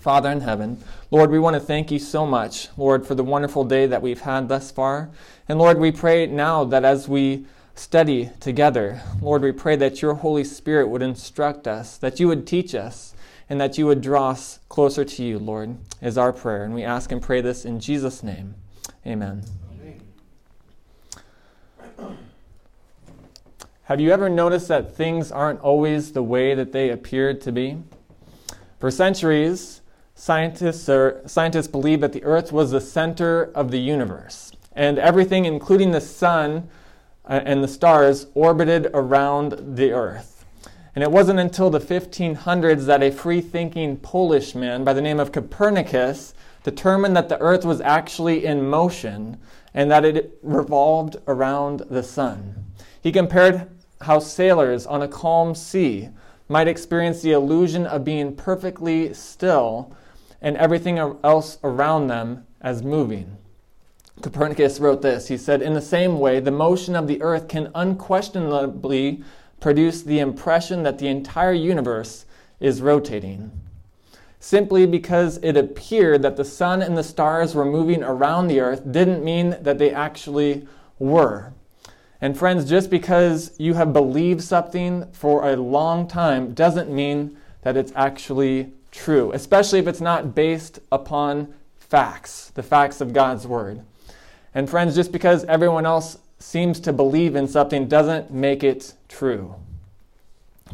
Father in heaven, Lord, we want to thank you so much, Lord, for the wonderful day that we've had thus far. And Lord, we pray now that as we study together, Lord, we pray that your Holy Spirit would instruct us, that you would teach us, and that you would draw us closer to you, Lord, is our prayer. And we ask and pray this in Jesus' name. Amen. Have you ever noticed that things aren't always the way that they appeared to be? For centuries, scientists, are, scientists believe that the Earth was the center of the universe, and everything, including the sun uh, and the stars, orbited around the Earth. And it wasn't until the 1500s that a free thinking Polish man by the name of Copernicus determined that the Earth was actually in motion and that it revolved around the sun. He compared how sailors on a calm sea might experience the illusion of being perfectly still and everything else around them as moving. Copernicus wrote this. He said, In the same way, the motion of the earth can unquestionably produce the impression that the entire universe is rotating. Simply because it appeared that the sun and the stars were moving around the earth didn't mean that they actually were. And friends, just because you have believed something for a long time doesn't mean that it's actually true, especially if it's not based upon facts, the facts of God's Word. And friends, just because everyone else seems to believe in something doesn't make it true.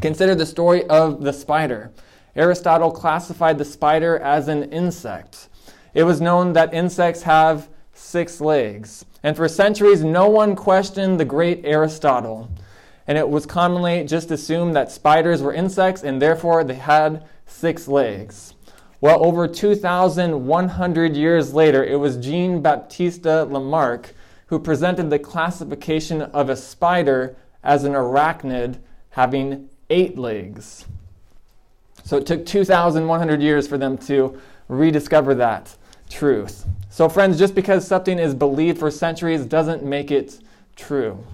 Consider the story of the spider. Aristotle classified the spider as an insect. It was known that insects have six legs. And for centuries, no one questioned the great Aristotle. And it was commonly just assumed that spiders were insects and therefore they had six legs. Well, over 2,100 years later, it was Jean Baptiste Lamarck who presented the classification of a spider as an arachnid having eight legs. So it took 2,100 years for them to rediscover that truth. So, friends, just because something is believed for centuries doesn't make it true.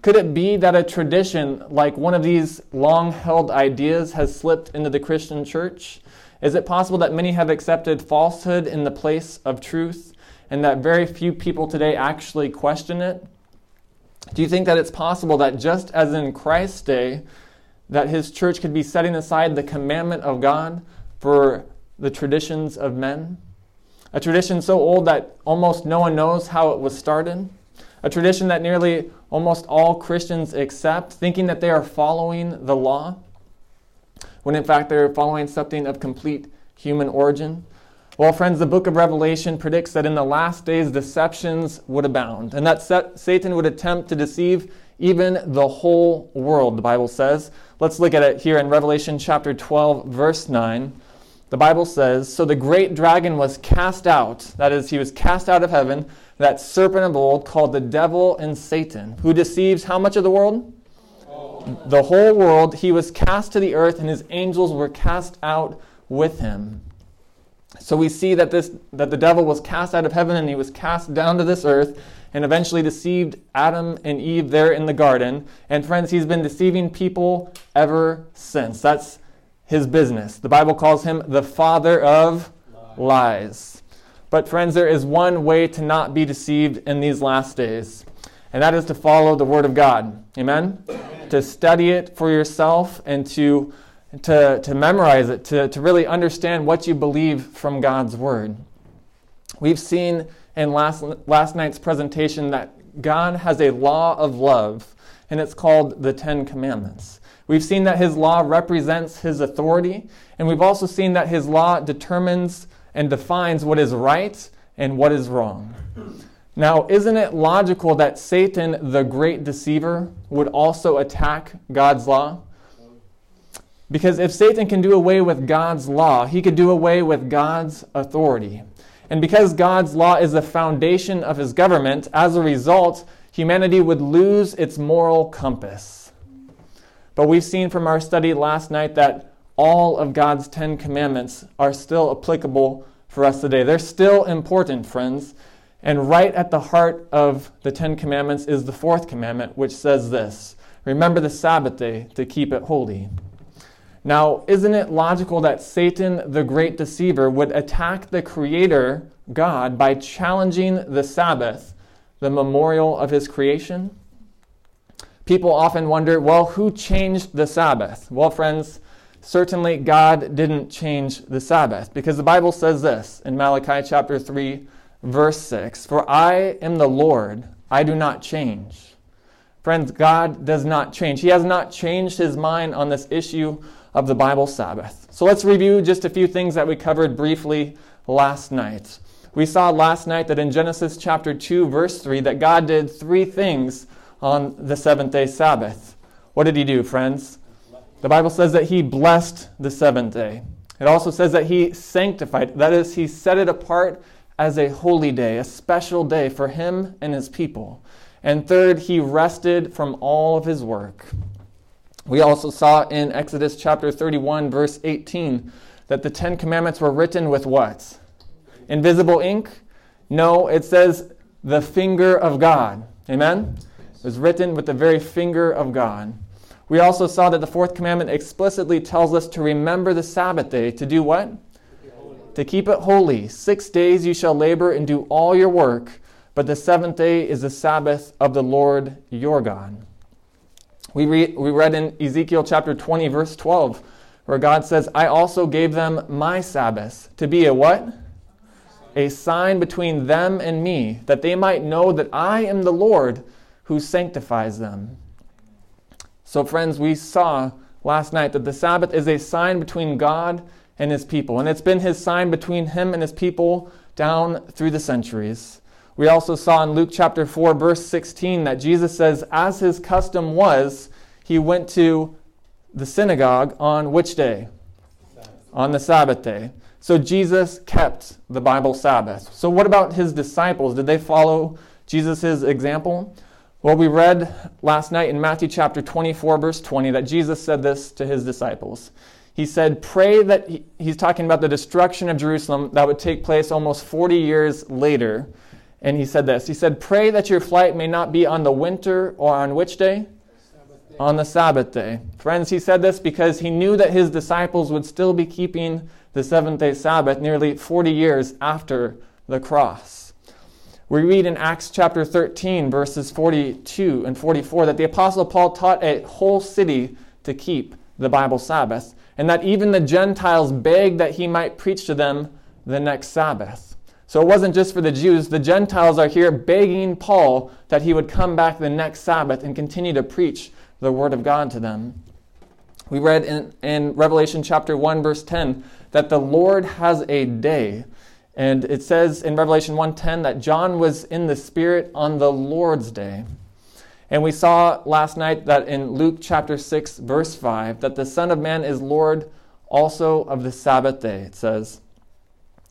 Could it be that a tradition like one of these long held ideas has slipped into the Christian church? Is it possible that many have accepted falsehood in the place of truth and that very few people today actually question it? Do you think that it's possible that just as in Christ's day, that his church could be setting aside the commandment of God for the traditions of men? A tradition so old that almost no one knows how it was started? a tradition that nearly almost all Christians accept, thinking that they are following the law, when in fact they're following something of complete human origin. Well, friends, the book of Revelation predicts that in the last days deceptions would abound, and that Satan would attempt to deceive even the whole world, the Bible says. Let's look at it here in Revelation chapter 12, verse 9. The Bible says, So the great dragon was cast out, that is, he was cast out of heaven that serpent of old called the devil and Satan, who deceives how much of the world? The whole world. He was cast to the earth, and his angels were cast out with him. So we see that this that the devil was cast out of heaven and he was cast down to this earth and eventually deceived Adam and Eve there in the garden. And friends, he's been deceiving people ever since. That's his business. The Bible calls him the father of lies. lies. But, friends, there is one way to not be deceived in these last days, and that is to follow the Word of God. Amen? Amen. To study it for yourself and to, to, to memorize it, to, to really understand what you believe from God's Word. We've seen in last, last night's presentation that God has a law of love, and it's called the Ten Commandments. We've seen that His law represents His authority, and we've also seen that His law determines and defines what is right and what is wrong. Now, isn't it logical that Satan, the great deceiver, would also attack God's law? Because if Satan can do away with God's law, he could do away with God's authority. And because God's law is the foundation of his government, as a result, humanity would lose its moral compass. But we've seen from our study last night that all of God's Ten Commandments are still applicable for us today. They're still important, friends. And right at the heart of the Ten Commandments is the fourth commandment, which says this Remember the Sabbath day to keep it holy. Now, isn't it logical that Satan, the great deceiver, would attack the Creator, God, by challenging the Sabbath, the memorial of his creation? People often wonder well, who changed the Sabbath? Well, friends, certainly God didn't change the Sabbath because the Bible says this in Malachi chapter 3, verse 6 For I am the Lord, I do not change. Friends, God does not change. He has not changed his mind on this issue of the Bible Sabbath. So let's review just a few things that we covered briefly last night. We saw last night that in Genesis chapter 2, verse 3, that God did three things on the seventh day Sabbath. What did he do, friends? The Bible says that he blessed the seventh day. It also says that he sanctified, that is, he set it apart as a holy day, a special day for him and his people. And third, he rested from all of his work. We also saw in Exodus chapter 31, verse 18, that the Ten Commandments were written with what? Invisible ink? No, it says the finger of God. Amen? It was written with the very finger of God. We also saw that the fourth commandment explicitly tells us to remember the Sabbath day. To do what? To keep it holy. Six days you shall labor and do all your work, but the seventh day is the Sabbath of the Lord your God. We, read, we read in Ezekiel chapter 20, verse 12, where God says, I also gave them my Sabbath to be a what? A sign between them and me, that they might know that I am the Lord who sanctifies them. So, friends, we saw last night that the Sabbath is a sign between God and his people, and it's been his sign between him and his people down through the centuries. We also saw in Luke chapter 4, verse 16, that Jesus says, as his custom was, he went to the synagogue on which day? Sabbath. On the Sabbath day. So Jesus kept the Bible Sabbath. So, what about his disciples? Did they follow Jesus' example? Well, we read last night in Matthew chapter 24, verse 20, that Jesus said this to his disciples. He said, Pray that, he, he's talking about the destruction of Jerusalem that would take place almost 40 years later. And he said this He said, Pray that your flight may not be on the winter or on which day? day? On the Sabbath day. Friends, he said this because he knew that his disciples would still be keeping the seventh day Sabbath nearly 40 years after the cross. We read in Acts chapter 13, verses 42 and 44, that the Apostle Paul taught a whole city to keep the Bible Sabbath, and that even the Gentiles begged that he might preach to them the next Sabbath. So it wasn't just for the Jews, the Gentiles are here begging Paul that he would come back the next Sabbath and continue to preach the Word of God to them. We read in, in Revelation chapter 1, verse 10, that the Lord has a day and it says in Revelation 1:10 that John was in the spirit on the Lord's day. And we saw last night that in Luke chapter 6 verse 5 that the son of man is lord also of the Sabbath day it says.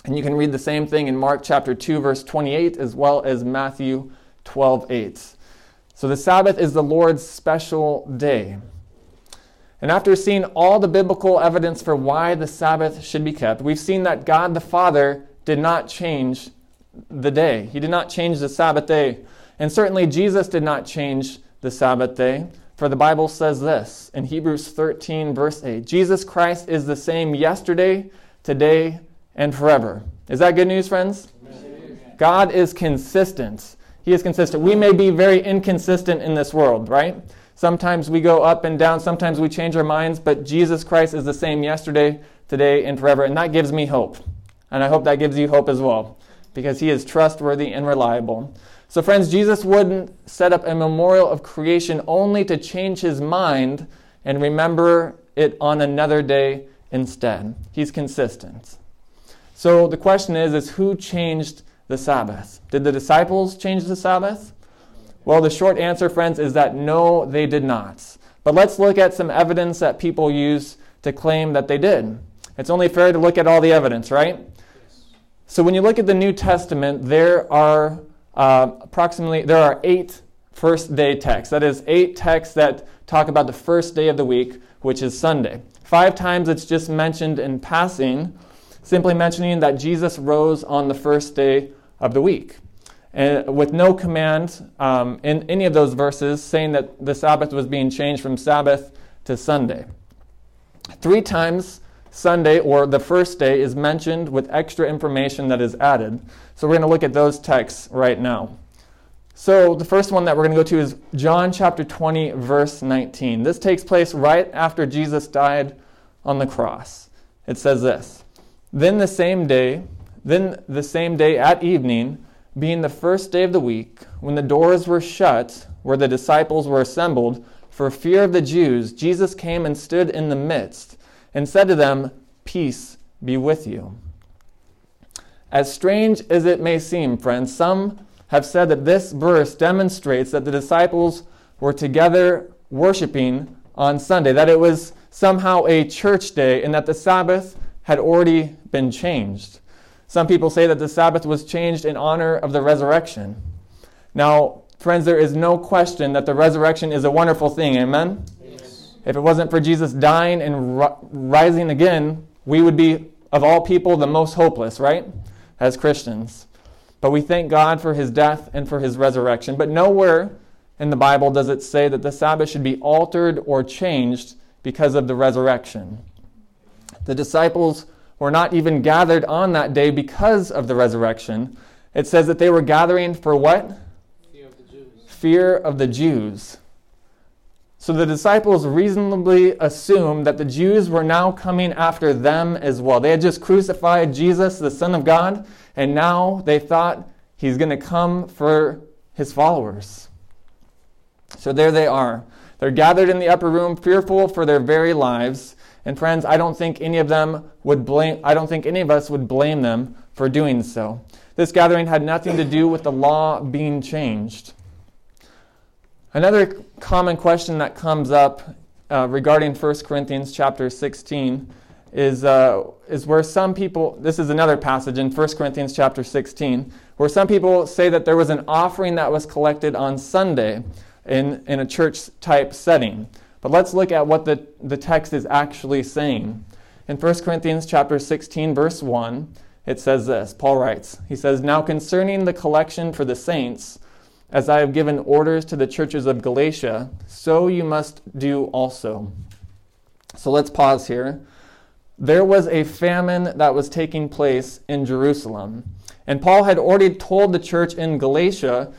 And you can read the same thing in Mark chapter 2 verse 28 as well as Matthew 12:8. So the Sabbath is the Lord's special day. And after seeing all the biblical evidence for why the Sabbath should be kept, we've seen that God the Father did not change the day. He did not change the Sabbath day. And certainly Jesus did not change the Sabbath day. For the Bible says this in Hebrews 13, verse 8 Jesus Christ is the same yesterday, today, and forever. Is that good news, friends? Amen. God is consistent. He is consistent. We may be very inconsistent in this world, right? Sometimes we go up and down, sometimes we change our minds, but Jesus Christ is the same yesterday, today, and forever. And that gives me hope. And I hope that gives you hope as well, because he is trustworthy and reliable. So, friends, Jesus wouldn't set up a memorial of creation only to change his mind and remember it on another day instead. He's consistent. So the question is, is who changed the Sabbath? Did the disciples change the Sabbath? Well, the short answer, friends, is that no, they did not. But let's look at some evidence that people use to claim that they did. It's only fair to look at all the evidence, right? So when you look at the New Testament, there are uh, approximately there are eight first day texts. That is eight texts that talk about the first day of the week, which is Sunday. Five times it's just mentioned in passing, simply mentioning that Jesus rose on the first day of the week. And with no command um, in any of those verses saying that the Sabbath was being changed from Sabbath to Sunday. Three times Sunday or the first day is mentioned with extra information that is added. So we're going to look at those texts right now. So the first one that we're going to go to is John chapter 20, verse 19. This takes place right after Jesus died on the cross. It says this Then the same day, then the same day at evening, being the first day of the week, when the doors were shut, where the disciples were assembled, for fear of the Jews, Jesus came and stood in the midst and said to them, Peace be with you. As strange as it may seem, friends, some have said that this verse demonstrates that the disciples were together worshiping on Sunday, that it was somehow a church day, and that the Sabbath had already been changed. Some people say that the Sabbath was changed in honor of the resurrection. Now, friends, there is no question that the resurrection is a wonderful thing. Amen? If it wasn't for Jesus dying and rising again, we would be, of all people, the most hopeless, right? As Christians. But we thank God for his death and for his resurrection. But nowhere in the Bible does it say that the Sabbath should be altered or changed because of the resurrection. The disciples were not even gathered on that day because of the resurrection. It says that they were gathering for what? Fear of the Jews. Fear of the Jews. So the disciples reasonably assumed that the Jews were now coming after them as well. They had just crucified Jesus, the Son of God, and now they thought he's going to come for his followers. So there they are. They're gathered in the upper room, fearful for their very lives. And friends, I don't think any of them would blame, I don't think any of us would blame them for doing so. This gathering had nothing to do with the law being changed. Another common question that comes up uh, regarding 1 Corinthians chapter 16 is, uh, is where some people, this is another passage in 1 Corinthians chapter 16, where some people say that there was an offering that was collected on Sunday in, in a church type setting. But let's look at what the, the text is actually saying. In 1 Corinthians chapter 16, verse 1, it says this Paul writes, He says, Now concerning the collection for the saints, as I have given orders to the churches of Galatia, so you must do also. So let's pause here there was a famine that was taking place in Jerusalem. And Paul had already told the church in Galatia,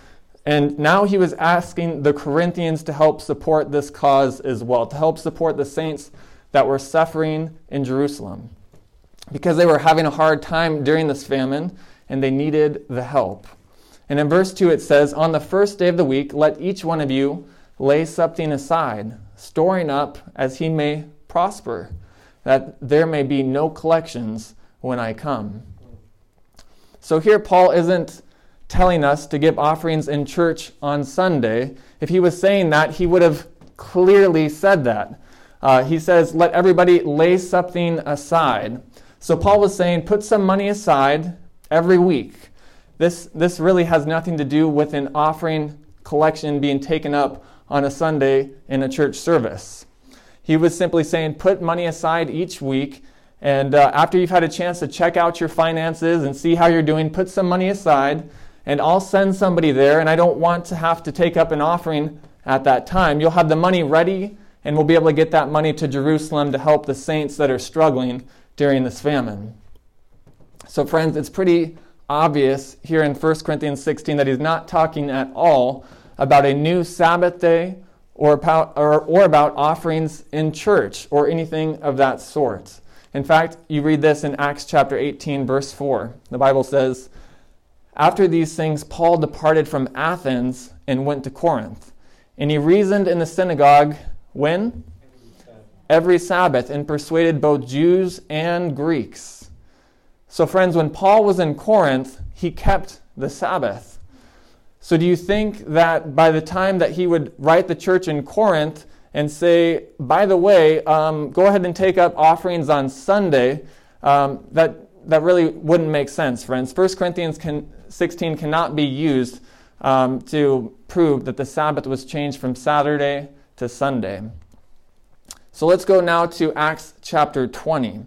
and now he was asking the Corinthians to help support this cause as well, to help support the saints that were suffering in Jerusalem. Because they were having a hard time during this famine, and they needed the help. And in verse 2 it says, On the first day of the week, let each one of you lay something aside, storing up as he may prosper that there may be no collections when I come. So here, Paul isn't telling us to give offerings in church on Sunday. If he was saying that, he would have clearly said that. Uh, he says, let everybody lay something aside. So Paul was saying, put some money aside every week. This, this really has nothing to do with an offering collection being taken up on a Sunday in a church service. He was simply saying, put money aside each week. And uh, after you've had a chance to check out your finances and see how you're doing, put some money aside. And I'll send somebody there. And I don't want to have to take up an offering at that time. You'll have the money ready, and we'll be able to get that money to Jerusalem to help the saints that are struggling during this famine. So, friends, it's pretty obvious here in 1 Corinthians 16 that he's not talking at all about a new Sabbath day or about, or, or about offerings in church or anything of that sort. In fact, you read this in Acts chapter 18, verse 4. The Bible says, After these things, Paul departed from Athens and went to Corinth. And he reasoned in the synagogue when? Every Sabbath, and persuaded both Jews and Greeks. So, friends, when Paul was in Corinth, he kept the Sabbath. So, do you think that by the time that he would write the church in Corinth and say, by the way, um, go ahead and take up offerings on Sunday, um, that, that really wouldn't make sense, friends. 1 Corinthians can, 16 cannot be used um, to prove that the Sabbath was changed from Saturday to Sunday. So, let's go now to Acts chapter 20.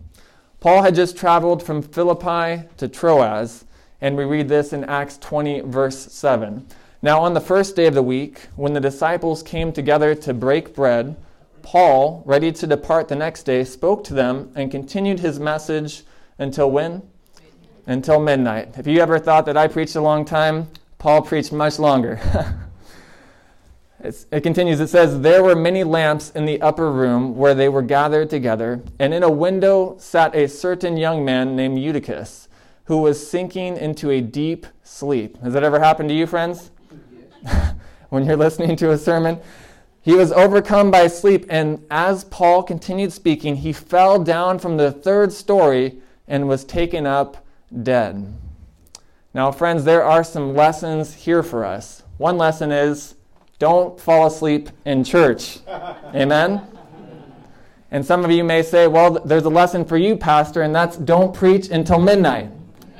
Paul had just traveled from Philippi to Troas and we read this in Acts 20, verse 7. Now, on the first day of the week, when the disciples came together to break bread, Paul, ready to depart the next day, spoke to them and continued his message until when? Until midnight. If you ever thought that I preached a long time, Paul preached much longer. it continues, it says, There were many lamps in the upper room where they were gathered together, and in a window sat a certain young man named Eutychus, who was sinking into a deep sleep. Has that ever happened to you, friends? when you're listening to a sermon? He was overcome by sleep, and as Paul continued speaking, he fell down from the third story and was taken up dead. Now, friends, there are some lessons here for us. One lesson is don't fall asleep in church. Amen? And some of you may say, well, there's a lesson for you, Pastor, and that's don't preach until midnight.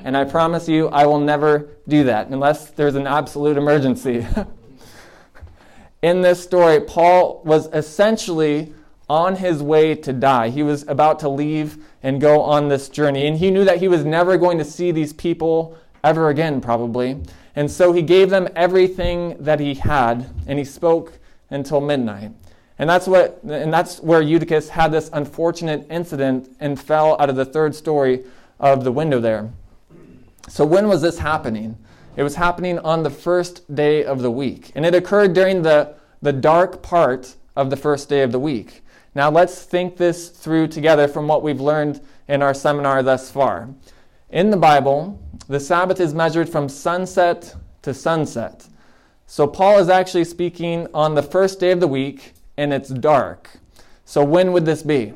And I promise you, I will never do that unless there's an absolute emergency. in this story, Paul was essentially on his way to die. He was about to leave and go on this journey. And he knew that he was never going to see these people ever again, probably. And so he gave them everything that he had, and he spoke until midnight. And that's, what, and that's where Eutychus had this unfortunate incident and fell out of the third story of the window there. So, when was this happening? It was happening on the first day of the week. And it occurred during the, the dark part of the first day of the week. Now, let's think this through together from what we've learned in our seminar thus far. In the Bible, the Sabbath is measured from sunset to sunset. So Paul is actually speaking on the first day of the week, and it's dark. So when would this be?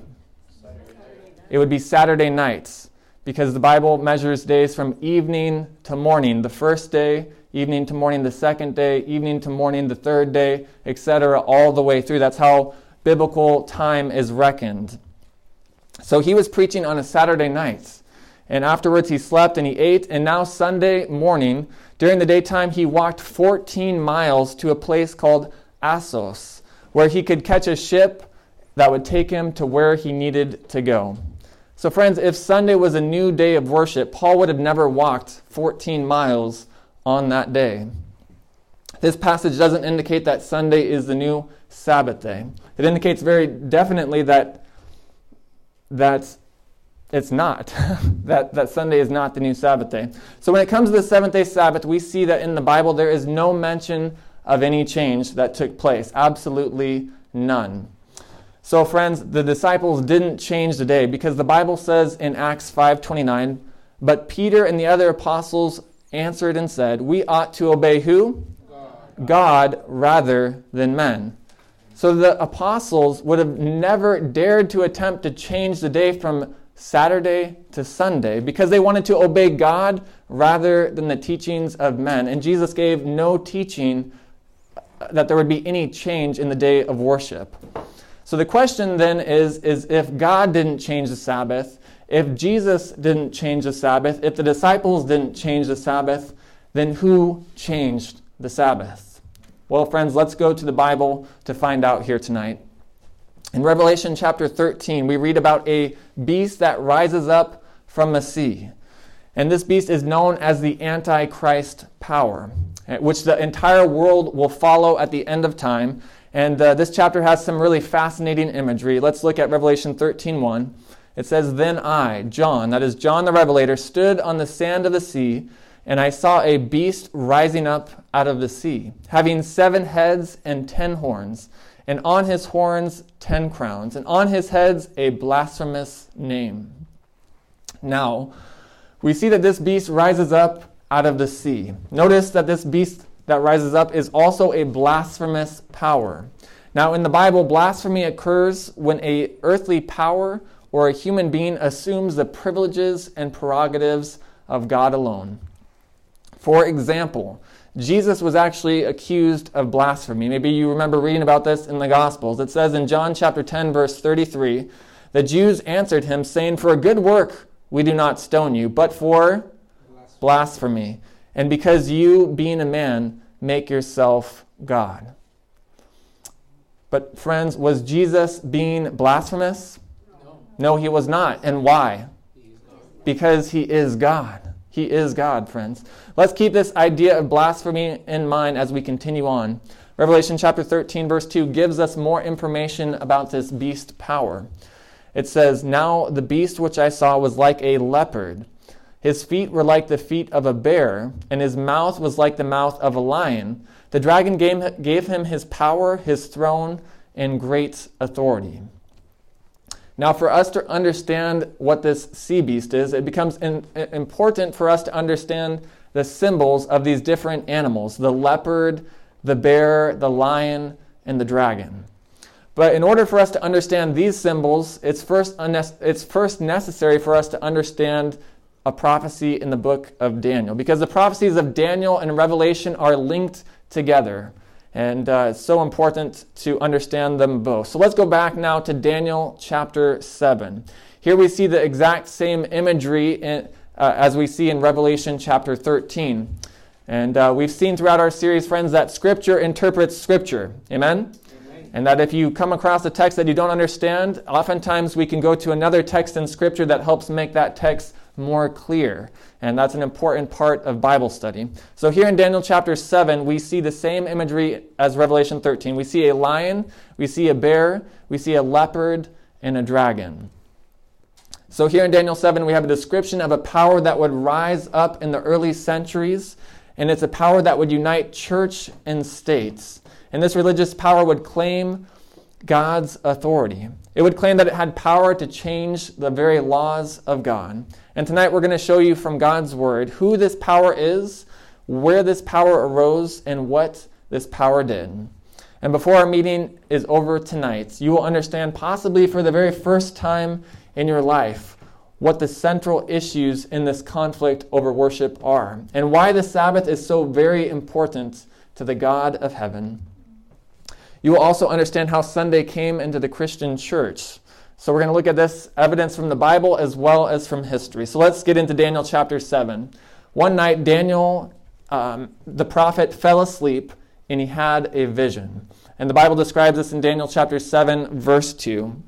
It would be Saturday nights, because the Bible measures days from evening to morning. The first day, evening to morning, the second day, evening to morning, the third day, etc., all the way through. That's how biblical time is reckoned. So he was preaching on a Saturday night. And afterwards he slept and he ate. And now, Sunday morning, during the daytime, he walked 14 miles to a place called Assos, where he could catch a ship that would take him to where he needed to go. So, friends, if Sunday was a new day of worship, Paul would have never walked 14 miles on that day. This passage doesn't indicate that Sunday is the new Sabbath day. It indicates very definitely that, that it's not. that, that Sunday is not the new Sabbath day. So when it comes to the seventh day Sabbath, we see that in the Bible there is no mention of any change that took place. Absolutely none. So friends, the disciples didn't change the day because the Bible says in Acts 5:29, but Peter and the other apostles answered and said, "We ought to obey who? God, God rather than men." So the apostles would have never dared to attempt to change the day from Saturday to Sunday because they wanted to obey God rather than the teachings of men. And Jesus gave no teaching that there would be any change in the day of worship. So the question then is, is if God didn't change the Sabbath, if Jesus didn't change the Sabbath, if the disciples didn't change the Sabbath, then who changed the Sabbath? Well, friends, let's go to the Bible to find out here tonight. In Revelation chapter 13, we read about a beast that rises up from the sea. And this beast is known as the Antichrist power, eh, which the entire world will follow at the end of time. And uh, this chapter has some really fascinating imagery. Let's look at Revelation 13:1. It says, "Then I, John, that is John the Revelator, stood on the sand of the sea, and I saw a beast rising up out of the sea, having seven heads and ten horns." And on his horns ten crowns, and on his heads a blasphemous name. Now, we see that this beast rises up out of the sea. Notice that this beast that rises up is also a blasphemous power. Now, in the Bible, blasphemy occurs when a earthly power or a human being assumes the privileges and prerogatives of God alone. For example, Jesus was actually accused of blasphemy. Maybe you remember reading about this in the Gospels. It says in John chapter 10, verse 33, the Jews answered him, saying, For a good work we do not stone you, but for blasphemy. And because you, being a man, make yourself God. But, friends, was Jesus being blasphemous? No, no he was not. And why? Because he is God. He is God, friends. Let's keep this idea of blasphemy in mind as we continue on. Revelation chapter 13, verse 2 gives us more information about this beast power. It says, Now the beast which I saw was like a leopard. His feet were like the feet of a bear, and his mouth was like the mouth of a lion. The dragon gave, him his power, his throne, and great authority. Now, for us to understand what this sea beast is, it becomes in, important for us to understand the symbols of these different animals the leopard, the bear, the lion, and the dragon. But in order for us to understand these symbols, it's first, it's first necessary for us to understand a prophecy in the book of Daniel, because the prophecies of Daniel and Revelation are linked together. And uh, it's so important to understand them both. So let's go back now to Daniel chapter 7. Here we see the exact same imagery in, uh, as we see in Revelation chapter 13. And uh, we've seen throughout our series, friends, that Scripture interprets Scripture. Amen? Amen? And that if you come across a text that you don't understand, oftentimes we can go to another text in Scripture that helps make that text more clear. And that's an important part of Bible study. So here in Daniel chapter 7, we see the same imagery as Revelation 13. We see a lion, we see a bear, we see a leopard, and a dragon. So here in Daniel 7, we have a description of a power that would rise up in the early centuries, and it's a power that would unite church and states. And this religious power would claim God's authority. It would claim that it had power to change the very laws of God. And tonight we're going to show you from God's Word who this power is, where this power arose, and what this power did. And before our meeting is over tonight, you will understand, possibly for the very first time in your life, what the central issues in this conflict over worship are, and why the Sabbath is so very important to the God of heaven. You will also understand how Sunday came into the Christian church so we're going to look at this evidence from the Bible as well as from history. So let's get into Daniel chapter 7. One night, Daniel, um, the prophet, fell asleep and he had a vision. And the Bible describes this in Daniel chapter 7, verse 2.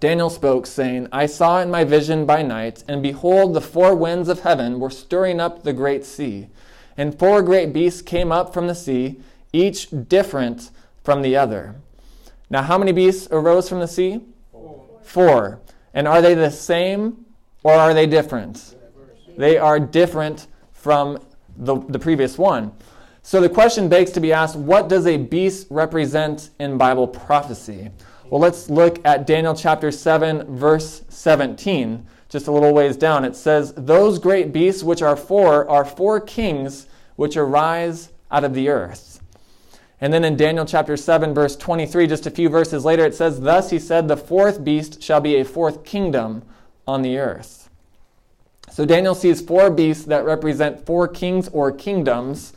Daniel spoke, saying, I saw in my vision by night, and behold, the four winds of heaven were stirring up the great sea. And four great beasts came up from the sea, each different from the other. Now, how many beasts arose from the sea? Four. And are they the same or are they different? They are different from the, the previous one. So the question begs to be asked what does a beast represent in Bible prophecy? Well, let's look at Daniel chapter 7, verse 17, just a little ways down. It says, Those great beasts which are four are four kings which arise out of the earth. And then in Daniel chapter 7, verse 23, just a few verses later, it says, Thus he said, The fourth beast shall be a fourth kingdom on the earth. So Daniel sees four beasts that represent four kings or kingdoms.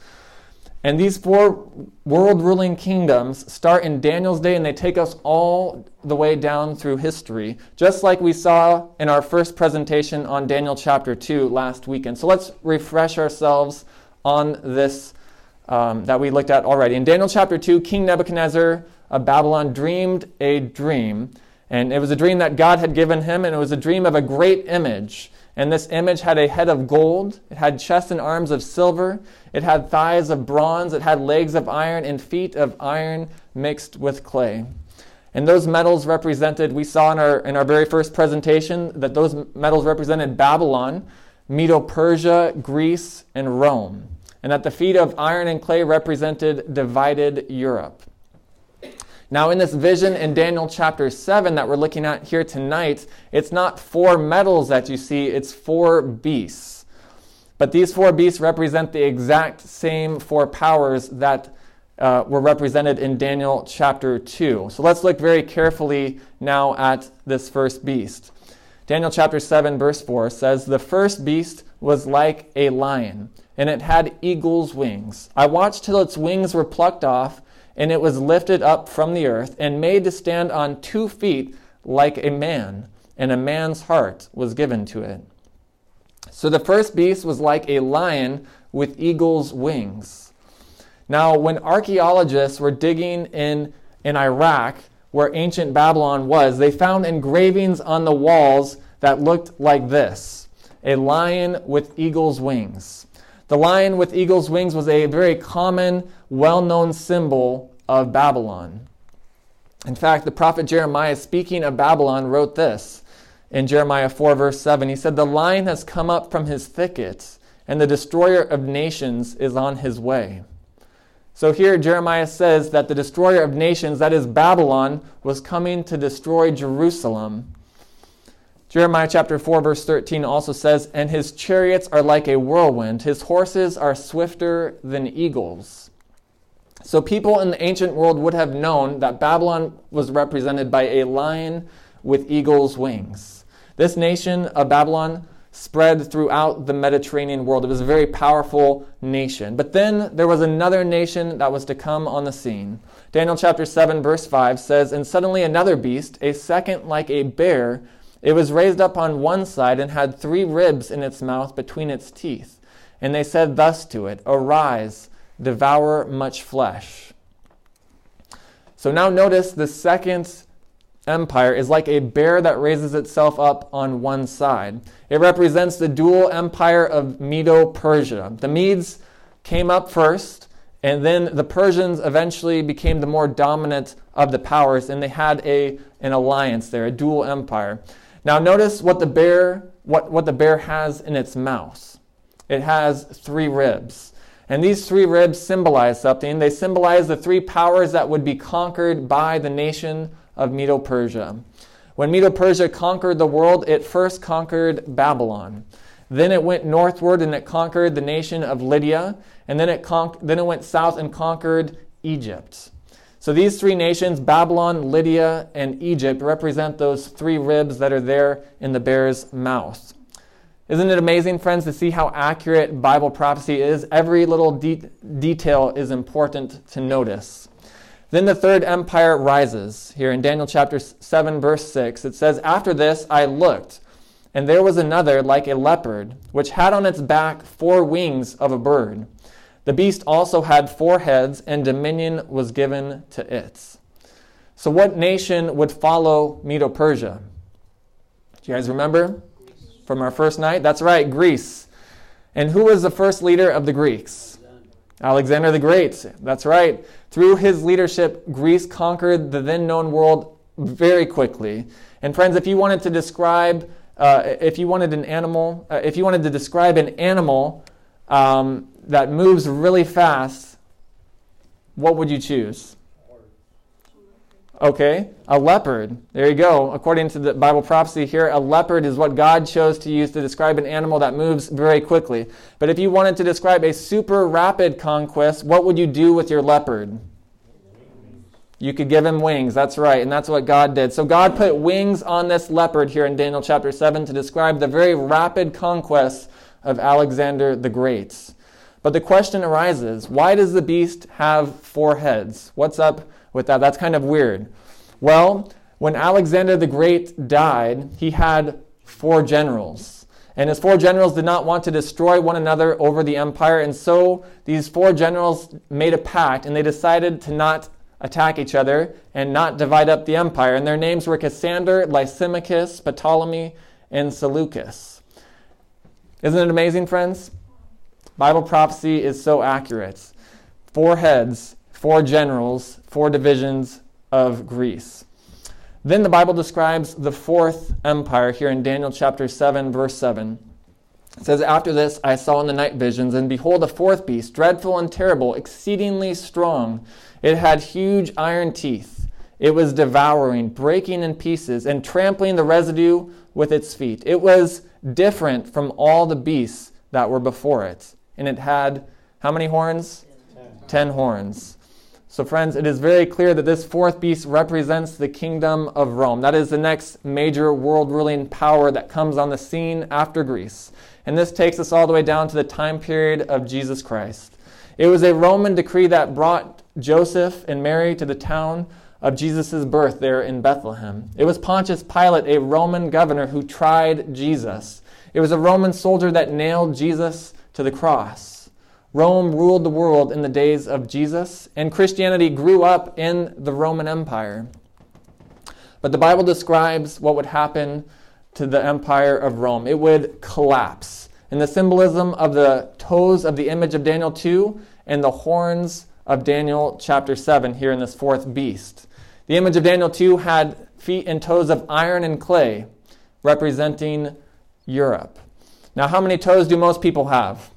And these four world ruling kingdoms start in Daniel's day and they take us all the way down through history, just like we saw in our first presentation on Daniel chapter 2 last weekend. So let's refresh ourselves on this um, that we looked at already. In Daniel chapter 2, King Nebuchadnezzar of Babylon dreamed a dream. And it was a dream that God had given him, and it was a dream of a great image. And this image had a head of gold, it had chest and arms of silver, it had thighs of bronze, it had legs of iron, and feet of iron mixed with clay. And those metals represented, we saw in our, in our very first presentation, that those metals represented Babylon, Medo Persia, Greece, and Rome and that the feet of iron and clay represented divided Europe. Now, in this vision in Daniel chapter 7 that we're looking at here tonight, it's not four metals that you see, it's four beasts. But these four beasts represent the exact same four powers that uh, were represented in Daniel chapter 2. So let's look very carefully now at this first beast. Daniel chapter 7, verse 4 says, The first beast was like a lion and it had eagle's wings. I watched till its wings were plucked off, and it was lifted up from the earth, and made to stand on two feet like a man, and a man's heart was given to it. So the first beast was like a lion with eagle's wings. Now, when archaeologists were digging in, in Iraq, where ancient Babylon was, they found engravings on the walls that looked like this a lion with eagle's wings. The lion with eagle's wings was a very common, well known symbol of Babylon. In fact, the prophet Jeremiah, speaking of Babylon, wrote this in Jeremiah 4, verse 7. He said, The lion has come up from his thickets, and the destroyer of nations is on his way. So here Jeremiah says that the destroyer of nations, that is Babylon, was coming to destroy Jerusalem. Jeremiah chapter 4 verse 13 also says, "And his chariots are like a whirlwind, his horses are swifter than eagles." So people in the ancient world would have known that Babylon was represented by a lion with eagle's wings. This nation of Babylon spread throughout the Mediterranean world. It was a very powerful nation. But then there was another nation that was to come on the scene. Daniel chapter 7, verse 5 says, And suddenly another beast, a second like a bear, it was raised up on one side and had three ribs in its mouth between its teeth. And they said thus to it, Arise, devour much flesh. So now notice the second empire is like a bear that raises itself up on one side. It represents the dual empire of Medo Persia. The Medes came up first, and then the Persians eventually became the more dominant of the powers, and they had a, an alliance there, a dual empire. Now notice what the bear what, what the bear has in its mouth. It has three ribs. And these three ribs symbolize something. They symbolize the three powers that would be conquered by the nation of Medo Persia. When Medo Persia conquered the world, it first conquered Babylon. Then it went northward and it conquered the nation of Lydia. And then it, then it went south and conquered Egypt. So these three nations, Babylon, Lydia, and Egypt, represent those three ribs that are there in the bear's mouth. Isn't it amazing, friends, to see how accurate Bible prophecy is? Every little de- detail is important to notice. Then the third empire rises. Here in Daniel chapter 7, verse 6, it says, After this I looked, and there was another like a leopard, which had on its back four wings of a bird. The beast also had four heads, and dominion was given to it. So, what nation would follow Medo Persia? Do you guys remember from our first night? That's right, Greece. And who was the first leader of the Greeks? Alexander the Great. That's right. Through his leadership, Greece conquered the then known world very quickly. And, friends, if you wanted to describe, uh, if you wanted an animal, uh, if you wanted to describe an animal um, that moves really fast, what would you choose? Okay, a leopard. There you go. According to the Bible prophecy here, a leopard is what God chose to use to describe an animal that moves very quickly. But if you wanted to describe a super rapid conquest, what would you do with your leopard? You could give him wings. That's right. And that's what God did. So God put wings on this leopard here in Daniel chapter 7 to describe the very rapid conquest of Alexander the Great. But the question arises why does the beast have four heads? What's up with that? That's kind of weird. Well, when Alexander the Great died, he had four generals. And his four generals did not want to destroy one another over the empire. And so these four generals made a pact and they decided to not attack each other and not divide up the empire. And their names were Cassander, Lysimachus, Ptolemy, and Seleucus. Isn't it amazing, friends? Bible prophecy is so accurate. Four heads, four generals, four divisions of Greece. Then the Bible describes the fourth empire here in Daniel chapter 7, verse 7. It says, After this I saw in the night visions, and behold, a fourth beast, dreadful and terrible, exceedingly strong. It had huge iron teeth. It was devouring, breaking in pieces, and trampling the residue with its feet. It was different from all the beasts that were before it and it had how many horns? Ten. Ten horns. So, friends, it is very clear that this fourth beast represents the kingdom of Rome. That is the next major world ruling power that comes on the scene after Greece. And this takes us all the way down to the time period of Jesus Christ. It was a Roman decree that brought Joseph and Mary to the town of Jesus' birth there in Bethlehem. It was Pontius Pilate, a Roman governor, who tried Jesus. It was a Roman soldier that nailed Jesus to the cross. Rome ruled the world in the days of Jesus, and Christianity grew up in the Roman Empire. But the Bible describes what would happen to the empire of Rome. It would collapse. And the symbolism of the toes of the image of Daniel 2 and the horns of Daniel chapter 7 here in this fourth beast. The image of Daniel 2 had feet and toes of iron and clay, representing Europe. Now, how many toes do most people have?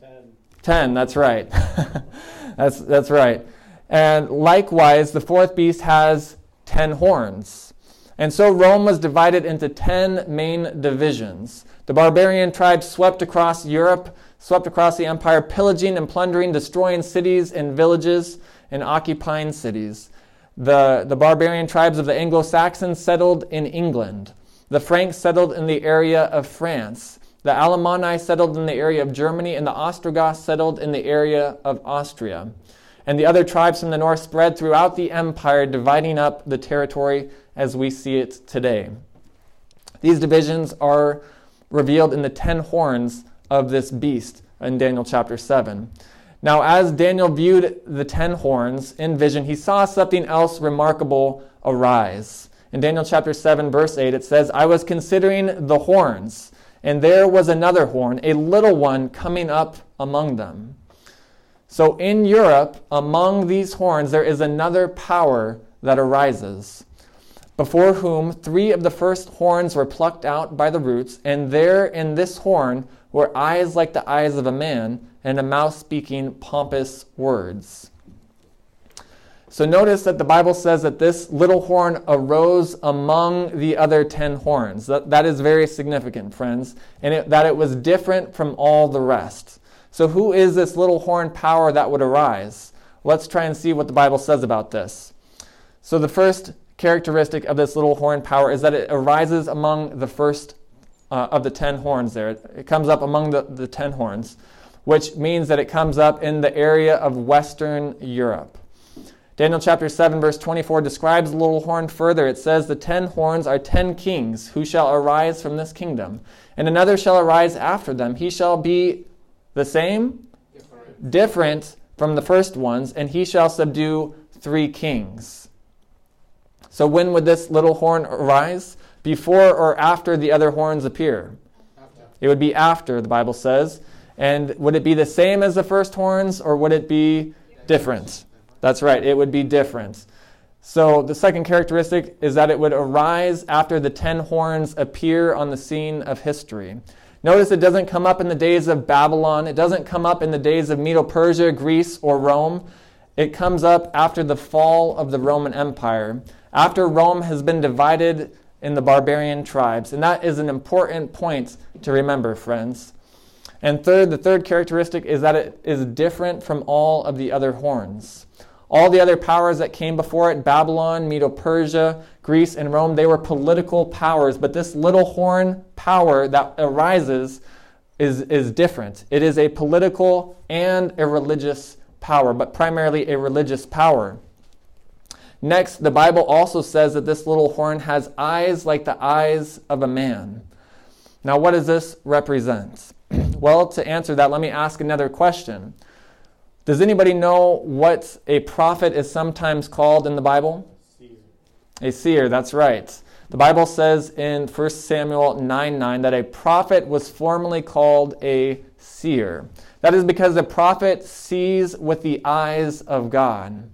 Ten. Ten, that's right. that's, that's right. And likewise, the fourth beast has ten horns. And so Rome was divided into ten main divisions. The barbarian tribes swept across Europe, swept across the empire, pillaging and plundering, destroying cities and villages, and occupying cities. The, the barbarian tribes of the Anglo Saxons settled in England. The Franks settled in the area of France. The Alemanni settled in the area of Germany, and the Ostrogoths settled in the area of Austria and the other tribes from the north spread throughout the empire, dividing up the territory as we see it today. These divisions are revealed in the ten horns of this beast in Daniel chapter 7. Now, as Daniel viewed the ten horns in vision, he saw something else remarkable arise. In Daniel chapter 7, verse 8, it says, I was considering the horns, and there was another horn, a little one, coming up among them. So in Europe, among these horns, there is another power that arises, before whom three of the first horns were plucked out by the roots, and there in this horn were eyes like the eyes of a man, and a mouth speaking pompous words. So notice that the Bible says that this little horn arose among the other ten horns. That, that is very significant, friends, and it, that it was different from all the rest. So, who is this little horn power that would arise? Let's try and see what the Bible says about this. So, the first characteristic of this little horn power is that it arises among the first uh, of the ten horns there. It comes up among the, the ten horns, which means that it comes up in the area of Western Europe. Daniel chapter 7, verse 24 describes the little horn further. It says, The ten horns are ten kings who shall arise from this kingdom, and another shall arise after them. He shall be the same? Different. Different from the first ones, and he shall subdue three kings. So when would this little horn arise? Before or after the other horns appear? After. It would be after, the Bible says. And would it be the same as the first horns, or would it be different? That's right, it would be different. So the second characteristic is that it would arise after the ten horns appear on the scene of history. Notice it doesn't come up in the days of Babylon. It doesn't come up in the days of Medo Persia, Greece, or Rome. It comes up after the fall of the Roman Empire, after Rome has been divided in the barbarian tribes. And that is an important point to remember, friends. And third, the third characteristic is that it is different from all of the other horns. All the other powers that came before it, Babylon, Medo Persia, Greece, and Rome, they were political powers. But this little horn power that arises is, is different. It is a political and a religious power, but primarily a religious power. Next, the Bible also says that this little horn has eyes like the eyes of a man. Now, what does this represent? well, to answer that, let me ask another question. Does anybody know what a prophet is sometimes called in the Bible? Seer. A seer, that's right. The Bible says in 1 Samuel 9 9 that a prophet was formerly called a seer. That is because the prophet sees with the eyes of God.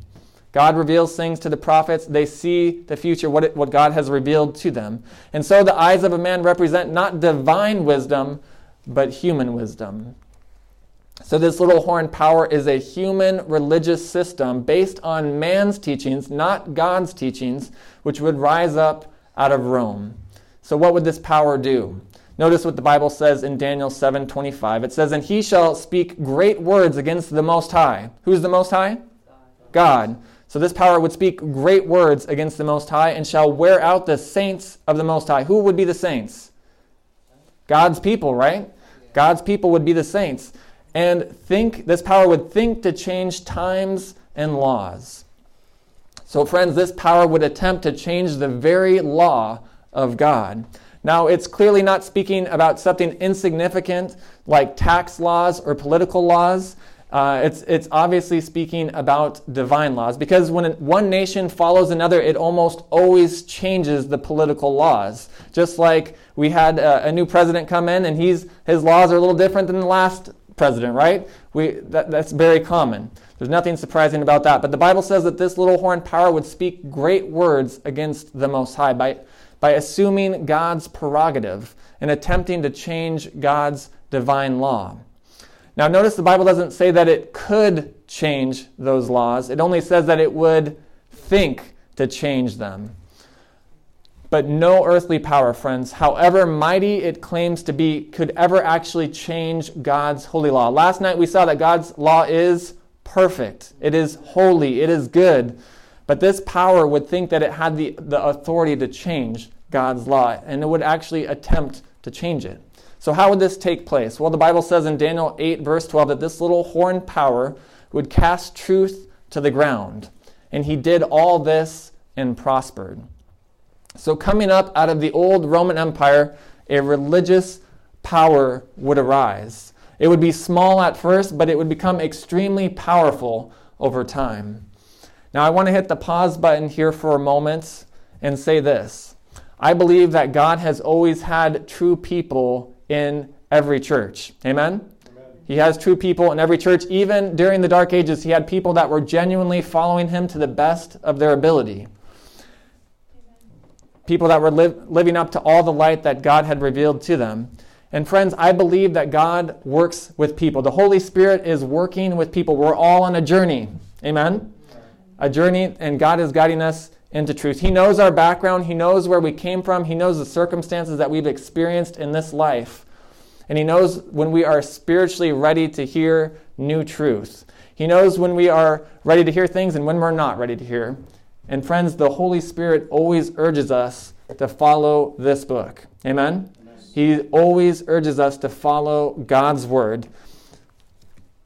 God reveals things to the prophets. They see the future, what, it, what God has revealed to them. And so the eyes of a man represent not divine wisdom, but human wisdom. So, this little horn power is a human religious system based on man's teachings, not God's teachings, which would rise up out of Rome. So, what would this power do? Notice what the Bible says in Daniel 7:25. It says, "And he shall speak great words against the Most High." Who's the Most High? God. So this power would speak great words against the Most High and shall wear out the saints of the Most High. Who would be the saints? God's people, right? God's people would be the saints and think this power would think to change times and laws. So, friends, this power would attempt to change the very law of God. Now, it's clearly not speaking about something insignificant like tax laws or political laws. Uh, it's, it's obviously speaking about divine laws because when one nation follows another, it almost always changes the political laws. Just like we had a, a new president come in and he's, his laws are a little different than the last president, right? We, that, that's very common. There's nothing surprising about that. But the Bible says that this little horn power would speak great words against the Most High by, by assuming God's prerogative and attempting to change God's divine law. Now, notice the Bible doesn't say that it could change those laws, it only says that it would think to change them. But no earthly power, friends, however mighty it claims to be, could ever actually change God's holy law. Last night we saw that God's law is perfect, it is holy, it is good. But this power would think that it had the, the authority to change God's law, and it would actually attempt to change it. So, how would this take place? Well, the Bible says in Daniel 8, verse 12, that this little horn power would cast truth to the ground. And he did all this and prospered. So, coming up out of the old Roman Empire, a religious power would arise. It would be small at first, but it would become extremely powerful over time. Now, I want to hit the pause button here for a moment and say this. I believe that God has always had true people in every church. Amen? Amen? He has true people in every church. Even during the Dark Ages, he had people that were genuinely following him to the best of their ability. People that were li- living up to all the light that God had revealed to them. And friends, I believe that God works with people. The Holy Spirit is working with people. We're all on a journey. Amen? A journey, and God is guiding us into truth. He knows our background, He knows where we came from, He knows the circumstances that we've experienced in this life. And He knows when we are spiritually ready to hear new truth. He knows when we are ready to hear things and when we're not ready to hear. And friends, the Holy Spirit always urges us to follow this book. Amen? He always urges us to follow God's word.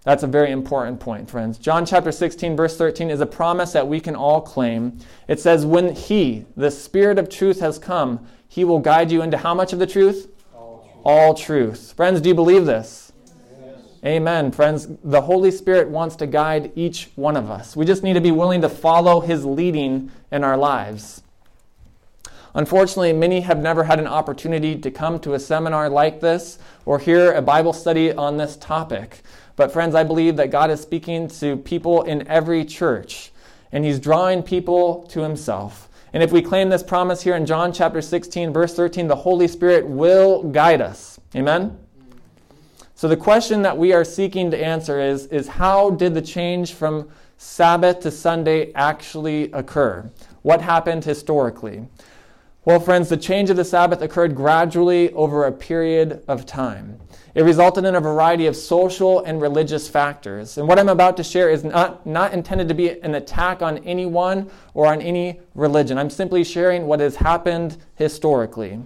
That's a very important point, friends. John chapter 16, verse 13 is a promise that we can all claim. It says, When He, the Spirit of truth, has come, He will guide you into how much of the truth? All truth. All truth. Friends, do you believe this? Amen. Friends, the Holy Spirit wants to guide each one of us. We just need to be willing to follow His leading in our lives. Unfortunately, many have never had an opportunity to come to a seminar like this or hear a Bible study on this topic. But, friends, I believe that God is speaking to people in every church, and He's drawing people to Himself. And if we claim this promise here in John chapter 16, verse 13, the Holy Spirit will guide us. Amen? So, the question that we are seeking to answer is, is how did the change from Sabbath to Sunday actually occur? What happened historically? Well, friends, the change of the Sabbath occurred gradually over a period of time. It resulted in a variety of social and religious factors. And what I'm about to share is not, not intended to be an attack on anyone or on any religion. I'm simply sharing what has happened historically.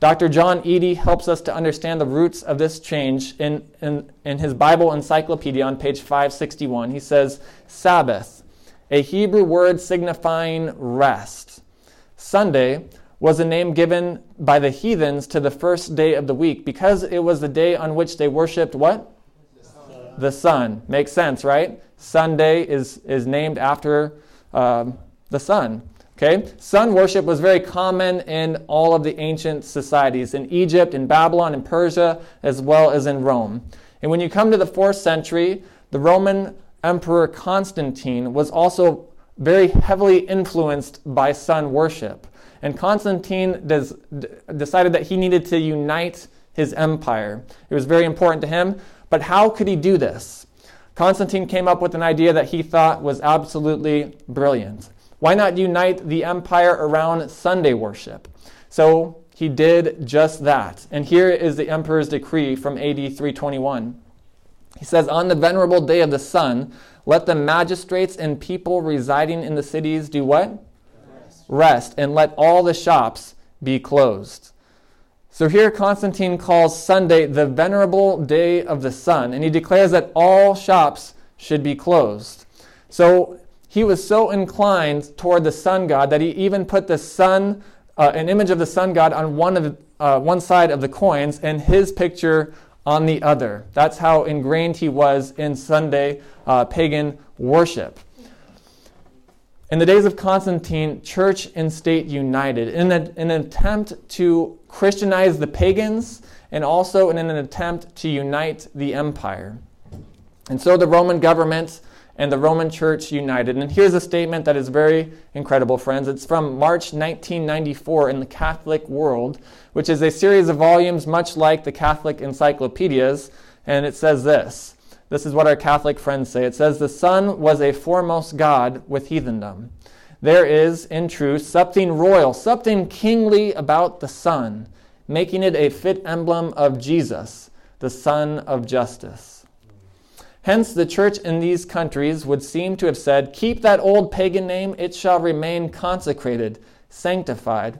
Dr. John Eadie helps us to understand the roots of this change in, in, in his Bible encyclopedia on page 561. He says, Sabbath, a Hebrew word signifying rest. Sunday, was a name given by the heathens to the first day of the week because it was the day on which they worshiped what? The sun. The sun. Makes sense, right? Sunday is, is named after um, the sun. Okay? Sun worship was very common in all of the ancient societies in Egypt, in Babylon, in Persia, as well as in Rome. And when you come to the fourth century, the Roman Emperor Constantine was also very heavily influenced by sun worship. And Constantine des- decided that he needed to unite his empire. It was very important to him. But how could he do this? Constantine came up with an idea that he thought was absolutely brilliant. Why not unite the empire around Sunday worship? So he did just that. And here is the emperor's decree from AD 321. He says, On the venerable day of the sun, let the magistrates and people residing in the cities do what? rest, and let all the shops be closed. So here Constantine calls Sunday the venerable day of the sun, and he declares that all shops should be closed. So he was so inclined toward the sun god that he even put the sun, uh, an image of the sun god, on one of uh, one side of the coins, and his picture on the other. That's how ingrained he was in Sunday uh, pagan worship. In the days of Constantine, church and state united in, a, in an attempt to Christianize the pagans and also in an attempt to unite the empire. And so the Roman government and the Roman Church united. And here's a statement that is very incredible, friends. It's from March 1994 in the Catholic World, which is a series of volumes much like the Catholic encyclopedias. And it says this this is what our Catholic friends say. It says, The Sun was a foremost God with heathendom. There is, in truth, something royal, something kingly about the sun, making it a fit emblem of Jesus, the Sun of justice. Hence, the church in these countries would seem to have said, Keep that old pagan name, it shall remain consecrated, sanctified.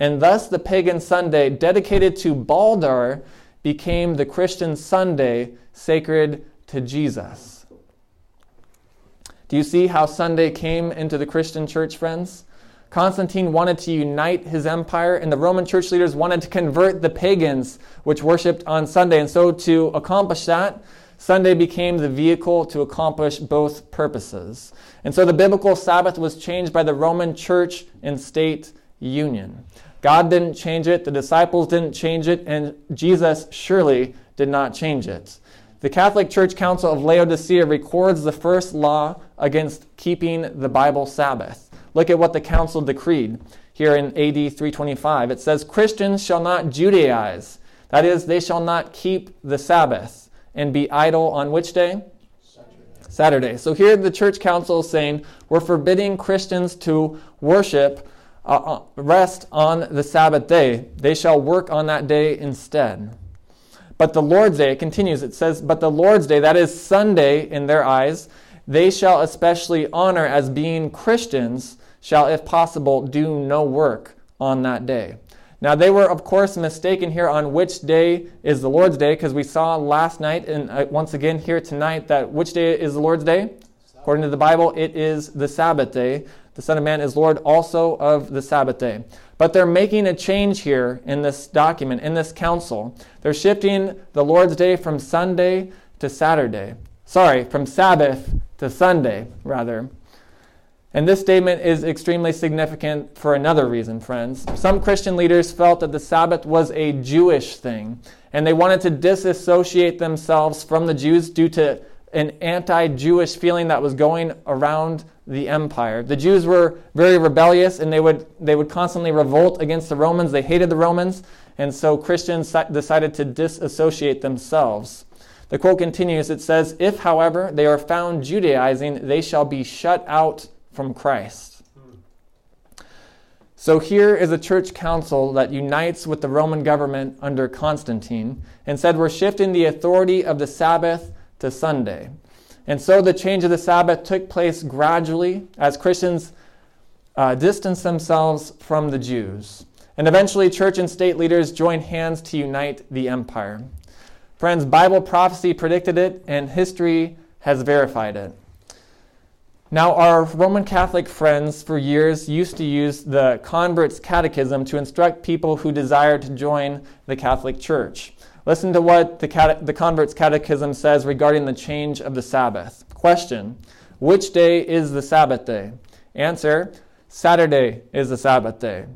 And thus, the pagan Sunday dedicated to Baldur became the Christian Sunday sacred to Jesus. Do you see how Sunday came into the Christian church, friends? Constantine wanted to unite his empire, and the Roman church leaders wanted to convert the pagans which worshipped on Sunday. And so, to accomplish that, Sunday became the vehicle to accomplish both purposes. And so the biblical Sabbath was changed by the Roman church and state union. God didn't change it, the disciples didn't change it, and Jesus surely did not change it. The Catholic Church Council of Laodicea records the first law against keeping the Bible Sabbath. Look at what the council decreed here in AD 325. It says, Christians shall not Judaize, that is, they shall not keep the Sabbath and be idle on which day? Saturday. Saturday. So here the church council is saying we're forbidding Christians to worship, uh, uh, rest on the Sabbath day. They shall work on that day instead. But the Lord's day, it continues, it says, but the Lord's day, that is Sunday in their eyes, they shall especially honor as being Christians, shall, if possible, do no work on that day. Now, they were, of course, mistaken here on which day is the Lord's Day, because we saw last night and uh, once again here tonight that which day is the Lord's Day? According to the Bible, it is the Sabbath day. The Son of Man is Lord also of the Sabbath day. But they're making a change here in this document, in this council. They're shifting the Lord's Day from Sunday to Saturday. Sorry, from Sabbath to Sunday, rather. And this statement is extremely significant for another reason, friends. Some Christian leaders felt that the Sabbath was a Jewish thing, and they wanted to disassociate themselves from the Jews due to an anti Jewish feeling that was going around the empire. The Jews were very rebellious, and they would, they would constantly revolt against the Romans. They hated the Romans, and so Christians decided to disassociate themselves. The quote continues it says, If, however, they are found Judaizing, they shall be shut out from Christ. So here is a church council that unites with the Roman government under Constantine and said we're shifting the authority of the Sabbath to Sunday. And so the change of the Sabbath took place gradually as Christians uh, distanced themselves from the Jews. And eventually, church and state leaders joined hands to unite the empire. Friends, Bible prophecy predicted it, and history has verified it. Now, our Roman Catholic friends for years used to use the convert's catechism to instruct people who desired to join the Catholic Church. Listen to what the, cate- the convert's catechism says regarding the change of the Sabbath. Question Which day is the Sabbath day? Answer Saturday is the Sabbath day.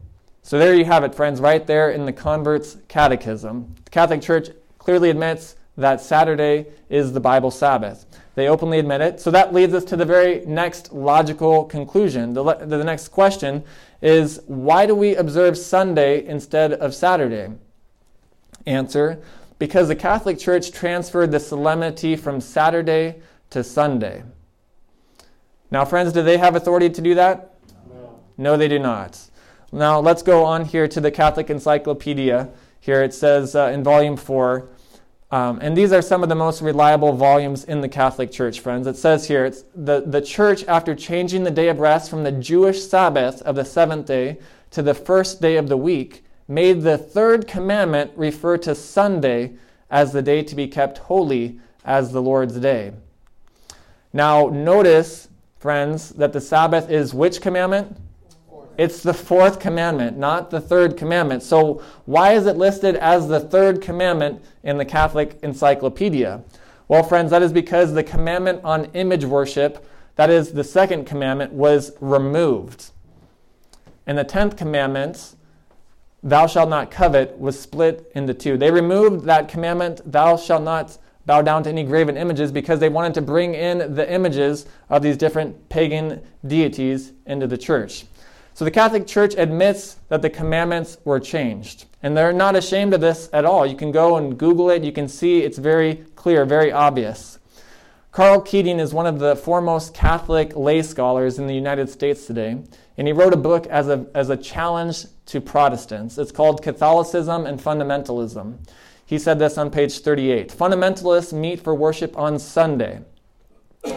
So there you have it, friends, right there in the convert's catechism. The Catholic Church clearly admits that Saturday is the Bible Sabbath. They openly admit it. So that leads us to the very next logical conclusion. The, the next question is why do we observe Sunday instead of Saturday? Answer because the Catholic Church transferred the solemnity from Saturday to Sunday. Now, friends, do they have authority to do that? No, no they do not. Now, let's go on here to the Catholic Encyclopedia. Here it says uh, in volume 4 um, and these are some of the most reliable volumes in the Catholic Church, friends. It says here it's the, the church, after changing the day of rest from the Jewish Sabbath of the seventh day to the first day of the week, made the third commandment refer to Sunday as the day to be kept holy as the Lord's day. Now, notice, friends, that the Sabbath is which commandment? It's the fourth commandment, not the third commandment. So, why is it listed as the third commandment in the Catholic Encyclopedia? Well, friends, that is because the commandment on image worship, that is the second commandment, was removed. And the tenth commandment thou shalt not covet, was split into two. They removed that commandment, thou shalt not bow down to any graven images, because they wanted to bring in the images of these different pagan deities into the church. So the Catholic Church admits that the commandments were changed. And they're not ashamed of this at all. You can go and Google it, you can see it's very clear, very obvious. Karl Keating is one of the foremost Catholic lay scholars in the United States today, and he wrote a book as a, as a challenge to Protestants. It's called Catholicism and Fundamentalism. He said this on page 38 Fundamentalists meet for worship on Sunday.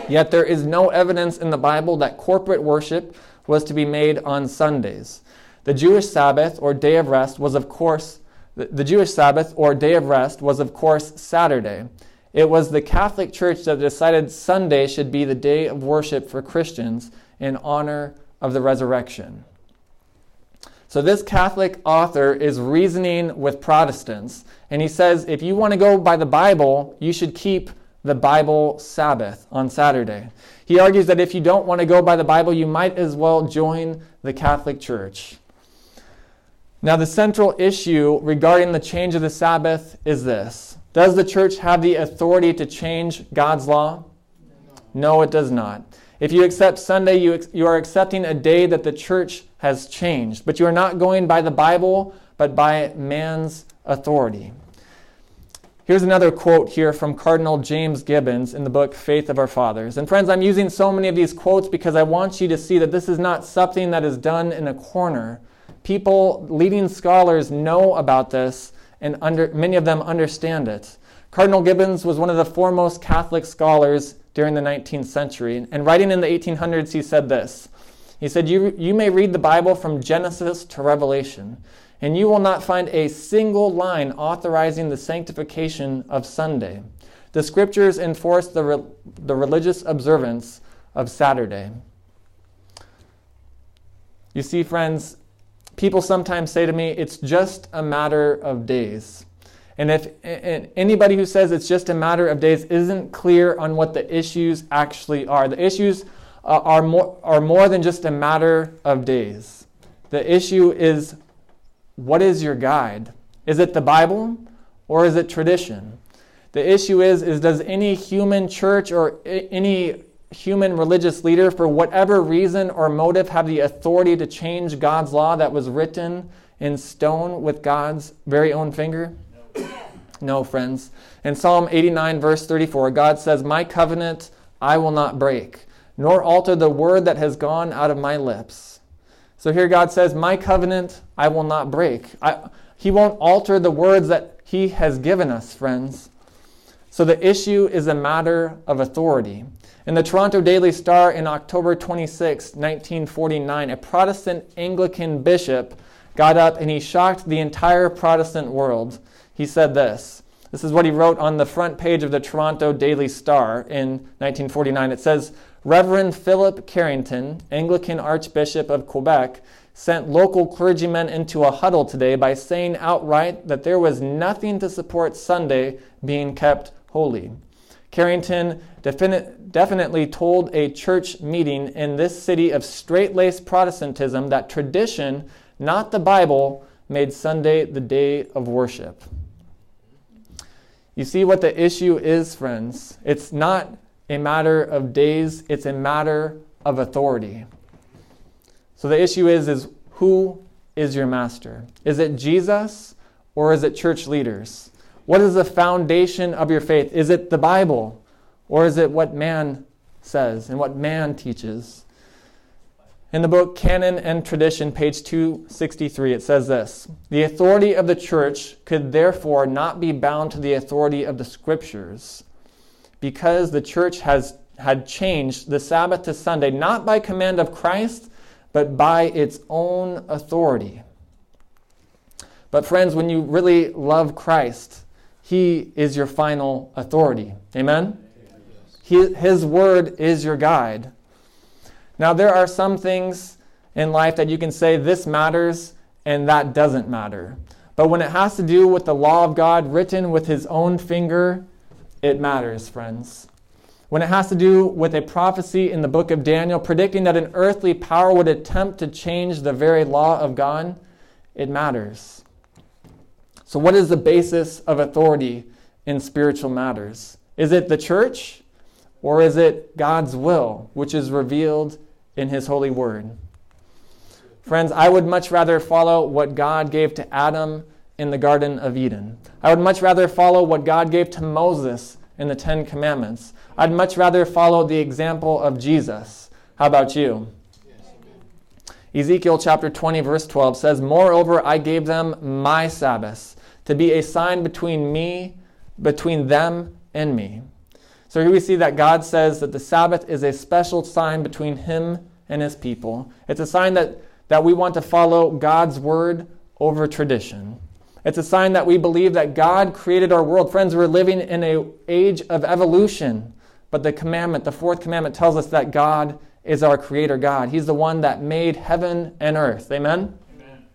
Yet there is no evidence in the Bible that corporate worship was to be made on Sundays. The Jewish Sabbath or day of rest was of course the Jewish Sabbath or day of rest was of course Saturday. It was the Catholic Church that decided Sunday should be the day of worship for Christians in honor of the resurrection. So, this Catholic author is reasoning with Protestants, and he says if you want to go by the Bible, you should keep the Bible Sabbath on Saturday. He argues that if you don't want to go by the Bible, you might as well join the Catholic Church. Now, the central issue regarding the change of the Sabbath is this Does the church have the authority to change God's law? No, it does not. If you accept Sunday, you, you are accepting a day that the church has changed. But you are not going by the Bible, but by man's authority. Here's another quote here from Cardinal James Gibbons in the book Faith of Our Fathers. And friends, I'm using so many of these quotes because I want you to see that this is not something that is done in a corner. People, leading scholars, know about this, and under, many of them understand it. Cardinal Gibbons was one of the foremost Catholic scholars during the 19th century. And writing in the 1800s, he said this He said, You, you may read the Bible from Genesis to Revelation, and you will not find a single line authorizing the sanctification of Sunday. The scriptures enforce the, re- the religious observance of Saturday. You see, friends, people sometimes say to me, it's just a matter of days. And if and anybody who says it's just a matter of days isn't clear on what the issues actually are, the issues uh, are, more, are more than just a matter of days. The issue is what is your guide? Is it the Bible or is it tradition? The issue is, is does any human church or any human religious leader, for whatever reason or motive, have the authority to change God's law that was written in stone with God's very own finger? No, friends. In Psalm 89, verse 34, God says, My covenant I will not break, nor alter the word that has gone out of my lips. So here God says, My covenant I will not break. I, he won't alter the words that He has given us, friends. So the issue is a matter of authority. In the Toronto Daily Star in October 26, 1949, a Protestant Anglican bishop got up and he shocked the entire Protestant world he said this. This is what he wrote on the front page of the Toronto Daily Star in 1949. It says Reverend Philip Carrington, Anglican Archbishop of Quebec, sent local clergymen into a huddle today by saying outright that there was nothing to support Sunday being kept holy. Carrington defini- definitely told a church meeting in this city of straight laced Protestantism that tradition, not the Bible, made Sunday the day of worship. You see what the issue is, friends? It's not a matter of days, it's a matter of authority. So the issue is is who is your master? Is it Jesus or is it church leaders? What is the foundation of your faith? Is it the Bible or is it what man says and what man teaches? In the book Canon and Tradition, page 263, it says this The authority of the church could therefore not be bound to the authority of the scriptures because the church has had changed the Sabbath to Sunday not by command of Christ, but by its own authority. But, friends, when you really love Christ, He is your final authority. Amen? His word is your guide. Now, there are some things in life that you can say this matters and that doesn't matter. But when it has to do with the law of God written with his own finger, it matters, friends. When it has to do with a prophecy in the book of Daniel predicting that an earthly power would attempt to change the very law of God, it matters. So, what is the basis of authority in spiritual matters? Is it the church or is it God's will, which is revealed in His holy word? Friends, I would much rather follow what God gave to Adam in the Garden of Eden. I would much rather follow what God gave to Moses in the Ten Commandments. I'd much rather follow the example of Jesus. How about you? Ezekiel chapter 20, verse 12 says, Moreover, I gave them my Sabbaths to be a sign between me, between them and me. So here we see that God says that the Sabbath is a special sign between him and his people. It's a sign that that we want to follow God's word over tradition. It's a sign that we believe that God created our world. Friends, we're living in an age of evolution, but the commandment, the fourth commandment, tells us that God is our creator God. He's the one that made heaven and earth. Amen? Amen?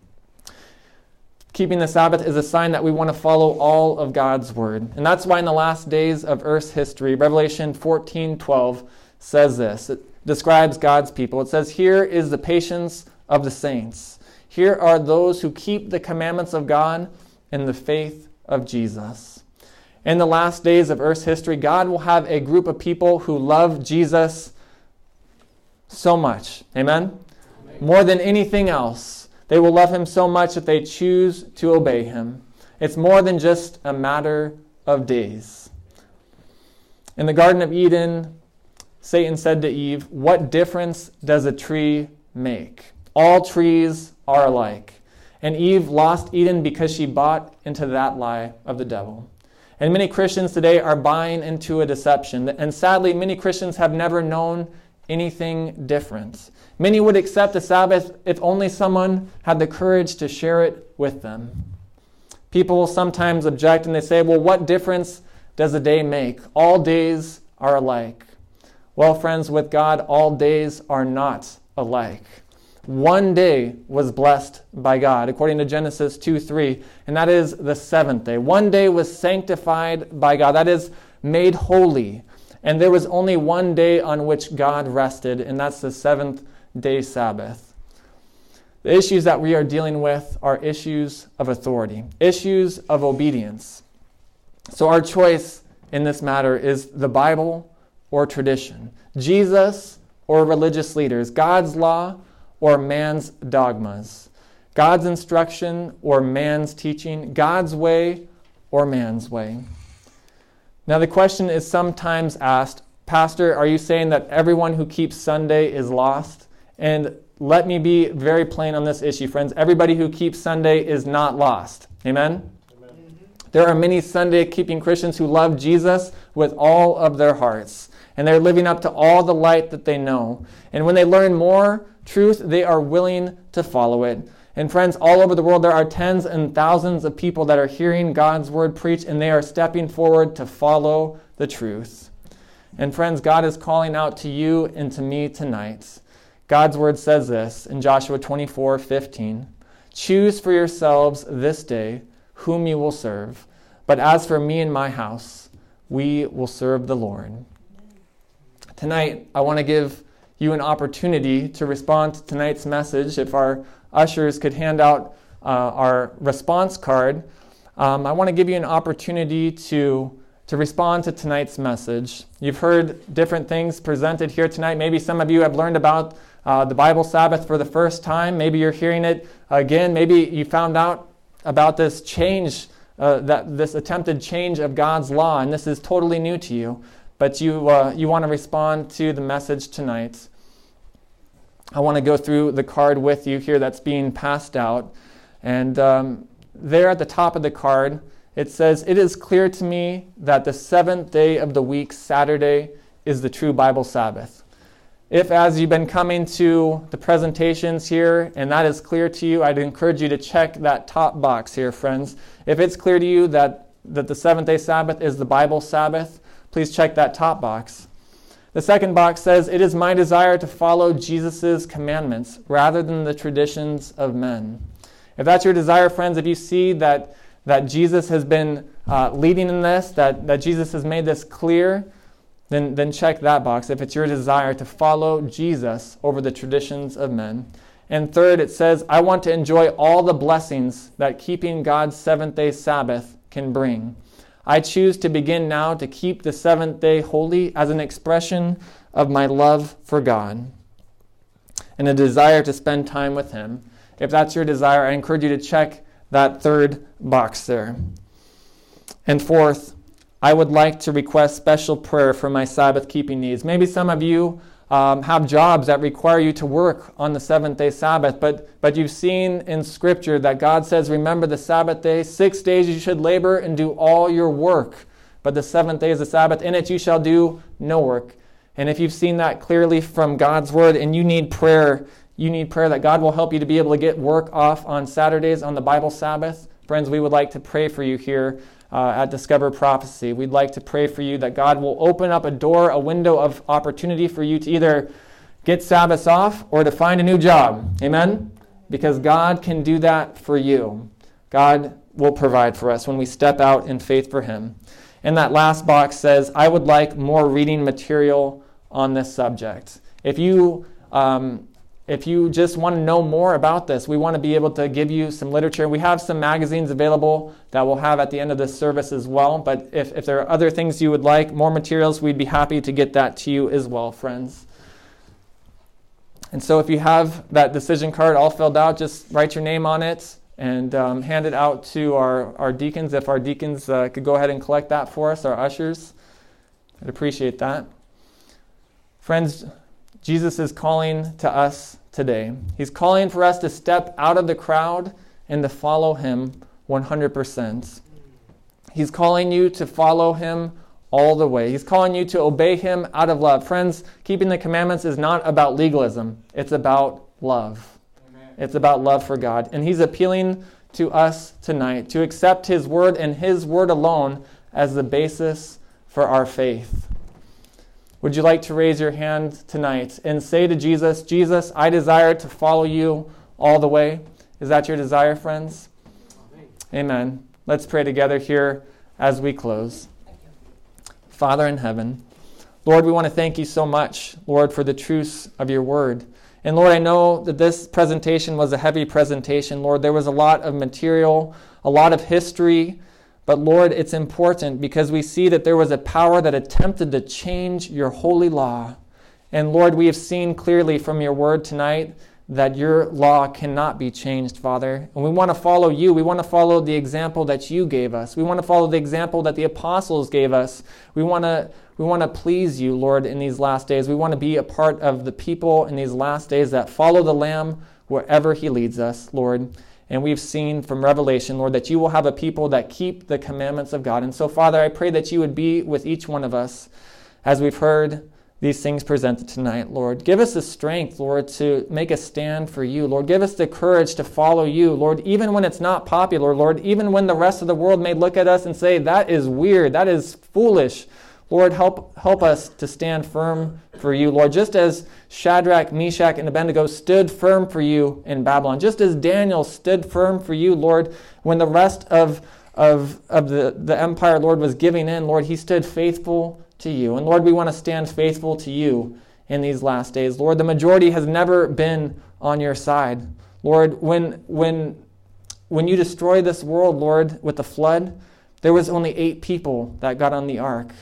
Keeping the Sabbath is a sign that we want to follow all of God's word. And that's why in the last days of earth's history, Revelation 14 12 says this. It describes God's people. It says, Here is the patience of the saints. Here are those who keep the commandments of God in the faith of Jesus. In the last days of Earth's history, God will have a group of people who love Jesus so much. Amen? Amen? More than anything else. They will love him so much that they choose to obey him. It's more than just a matter of days. In the Garden of Eden, Satan said to Eve, What difference does a tree make? All trees are alike. And Eve lost Eden because she bought into that lie of the devil. And many Christians today are buying into a deception. And sadly, many Christians have never known anything different. Many would accept the Sabbath if only someone had the courage to share it with them. People will sometimes object and they say, well, what difference does a day make? All days are alike. Well, friends, with God, all days are not alike one day was blessed by God, according to Genesis 2 3, and that is the seventh day. One day was sanctified by God, that is, made holy. And there was only one day on which God rested, and that's the seventh day Sabbath. The issues that we are dealing with are issues of authority, issues of obedience. So, our choice in this matter is the Bible or tradition, Jesus or religious leaders, God's law or man's dogmas, God's instruction or man's teaching, God's way or man's way. Now, the question is sometimes asked Pastor, are you saying that everyone who keeps Sunday is lost? And let me be very plain on this issue, friends. Everybody who keeps Sunday is not lost. Amen? Amen? There are many Sunday keeping Christians who love Jesus with all of their hearts, and they're living up to all the light that they know. And when they learn more truth, they are willing to follow it. And friends, all over the world, there are tens and thousands of people that are hearing God's word preached and they are stepping forward to follow the truth. And friends, God is calling out to you and to me tonight. God's word says this in Joshua 24 15. Choose for yourselves this day whom you will serve. But as for me and my house, we will serve the Lord. Tonight, I want to give you an opportunity to respond to tonight's message. If our ushers could hand out uh, our response card, um, I want to give you an opportunity to, to respond to tonight's message. You've heard different things presented here tonight. Maybe some of you have learned about uh, the Bible Sabbath for the first time. Maybe you're hearing it again. Maybe you found out about this change, uh, that this attempted change of God's law, and this is totally new to you. But you, uh, you want to respond to the message tonight. I want to go through the card with you here that's being passed out. And um, there at the top of the card, it says, It is clear to me that the seventh day of the week, Saturday, is the true Bible Sabbath. If, as you've been coming to the presentations here, and that is clear to you, I'd encourage you to check that top box here, friends. If it's clear to you that, that the seventh day Sabbath is the Bible Sabbath, please check that top box. The second box says, It is my desire to follow Jesus' commandments rather than the traditions of men. If that's your desire, friends, if you see that, that Jesus has been uh, leading in this, that, that Jesus has made this clear, then, then check that box if it's your desire to follow Jesus over the traditions of men. And third, it says, I want to enjoy all the blessings that keeping God's seventh day Sabbath can bring. I choose to begin now to keep the seventh day holy as an expression of my love for God and a desire to spend time with Him. If that's your desire, I encourage you to check that third box there. And fourth, I would like to request special prayer for my Sabbath keeping needs. Maybe some of you um, have jobs that require you to work on the seventh day Sabbath, but, but you've seen in Scripture that God says, Remember the Sabbath day, six days you should labor and do all your work, but the seventh day is the Sabbath, in it you shall do no work. And if you've seen that clearly from God's word and you need prayer, you need prayer that God will help you to be able to get work off on Saturdays on the Bible Sabbath. Friends, we would like to pray for you here uh, at Discover Prophecy. We'd like to pray for you that God will open up a door, a window of opportunity for you to either get Sabbaths off or to find a new job. Amen? Because God can do that for you. God will provide for us when we step out in faith for Him. And that last box says, I would like more reading material on this subject. If you um, if you just want to know more about this, we want to be able to give you some literature. We have some magazines available that we'll have at the end of this service as well. But if, if there are other things you would like, more materials, we'd be happy to get that to you as well, friends. And so if you have that decision card all filled out, just write your name on it and um, hand it out to our, our deacons. If our deacons uh, could go ahead and collect that for us, our ushers, I'd appreciate that. Friends, Jesus is calling to us today. He's calling for us to step out of the crowd and to follow him 100%. He's calling you to follow him all the way. He's calling you to obey him out of love. Friends, keeping the commandments is not about legalism, it's about love. Amen. It's about love for God. And he's appealing to us tonight to accept his word and his word alone as the basis for our faith. Would you like to raise your hand tonight and say to Jesus, Jesus, I desire to follow you all the way? Is that your desire, friends? Amen. Amen. Let's pray together here as we close. Father in heaven, Lord, we want to thank you so much, Lord, for the truths of your word. And Lord, I know that this presentation was a heavy presentation. Lord, there was a lot of material, a lot of history, but Lord, it's important because we see that there was a power that attempted to change your holy law. And Lord, we have seen clearly from your word tonight that your law cannot be changed, Father. And we want to follow you. We want to follow the example that you gave us. We want to follow the example that the apostles gave us. We want to we want to please you, Lord, in these last days. We want to be a part of the people in these last days that follow the Lamb wherever he leads us, Lord. And we've seen from Revelation, Lord, that you will have a people that keep the commandments of God. And so, Father, I pray that you would be with each one of us as we've heard these things presented tonight, Lord. Give us the strength, Lord, to make a stand for you. Lord, give us the courage to follow you, Lord, even when it's not popular, Lord, even when the rest of the world may look at us and say, that is weird, that is foolish. Lord, help, help us to stand firm for you, Lord, just as Shadrach, Meshach, and Abednego stood firm for you in Babylon, just as Daniel stood firm for you, Lord, when the rest of, of, of the, the empire, Lord, was giving in, Lord, he stood faithful to you. And Lord, we want to stand faithful to you in these last days. Lord, the majority has never been on your side. Lord, when, when, when you destroyed this world, Lord, with the flood, there was only eight people that got on the ark.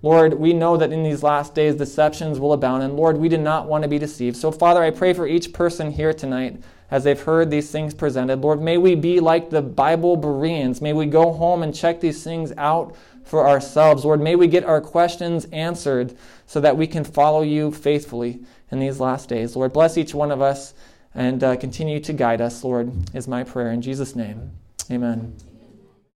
Lord, we know that in these last days deceptions will abound, and Lord, we do not want to be deceived. So, Father, I pray for each person here tonight as they've heard these things presented. Lord, may we be like the Bible Bereans. May we go home and check these things out for ourselves. Lord, may we get our questions answered so that we can follow you faithfully in these last days. Lord, bless each one of us and uh, continue to guide us, Lord, is my prayer. In Jesus' name, amen.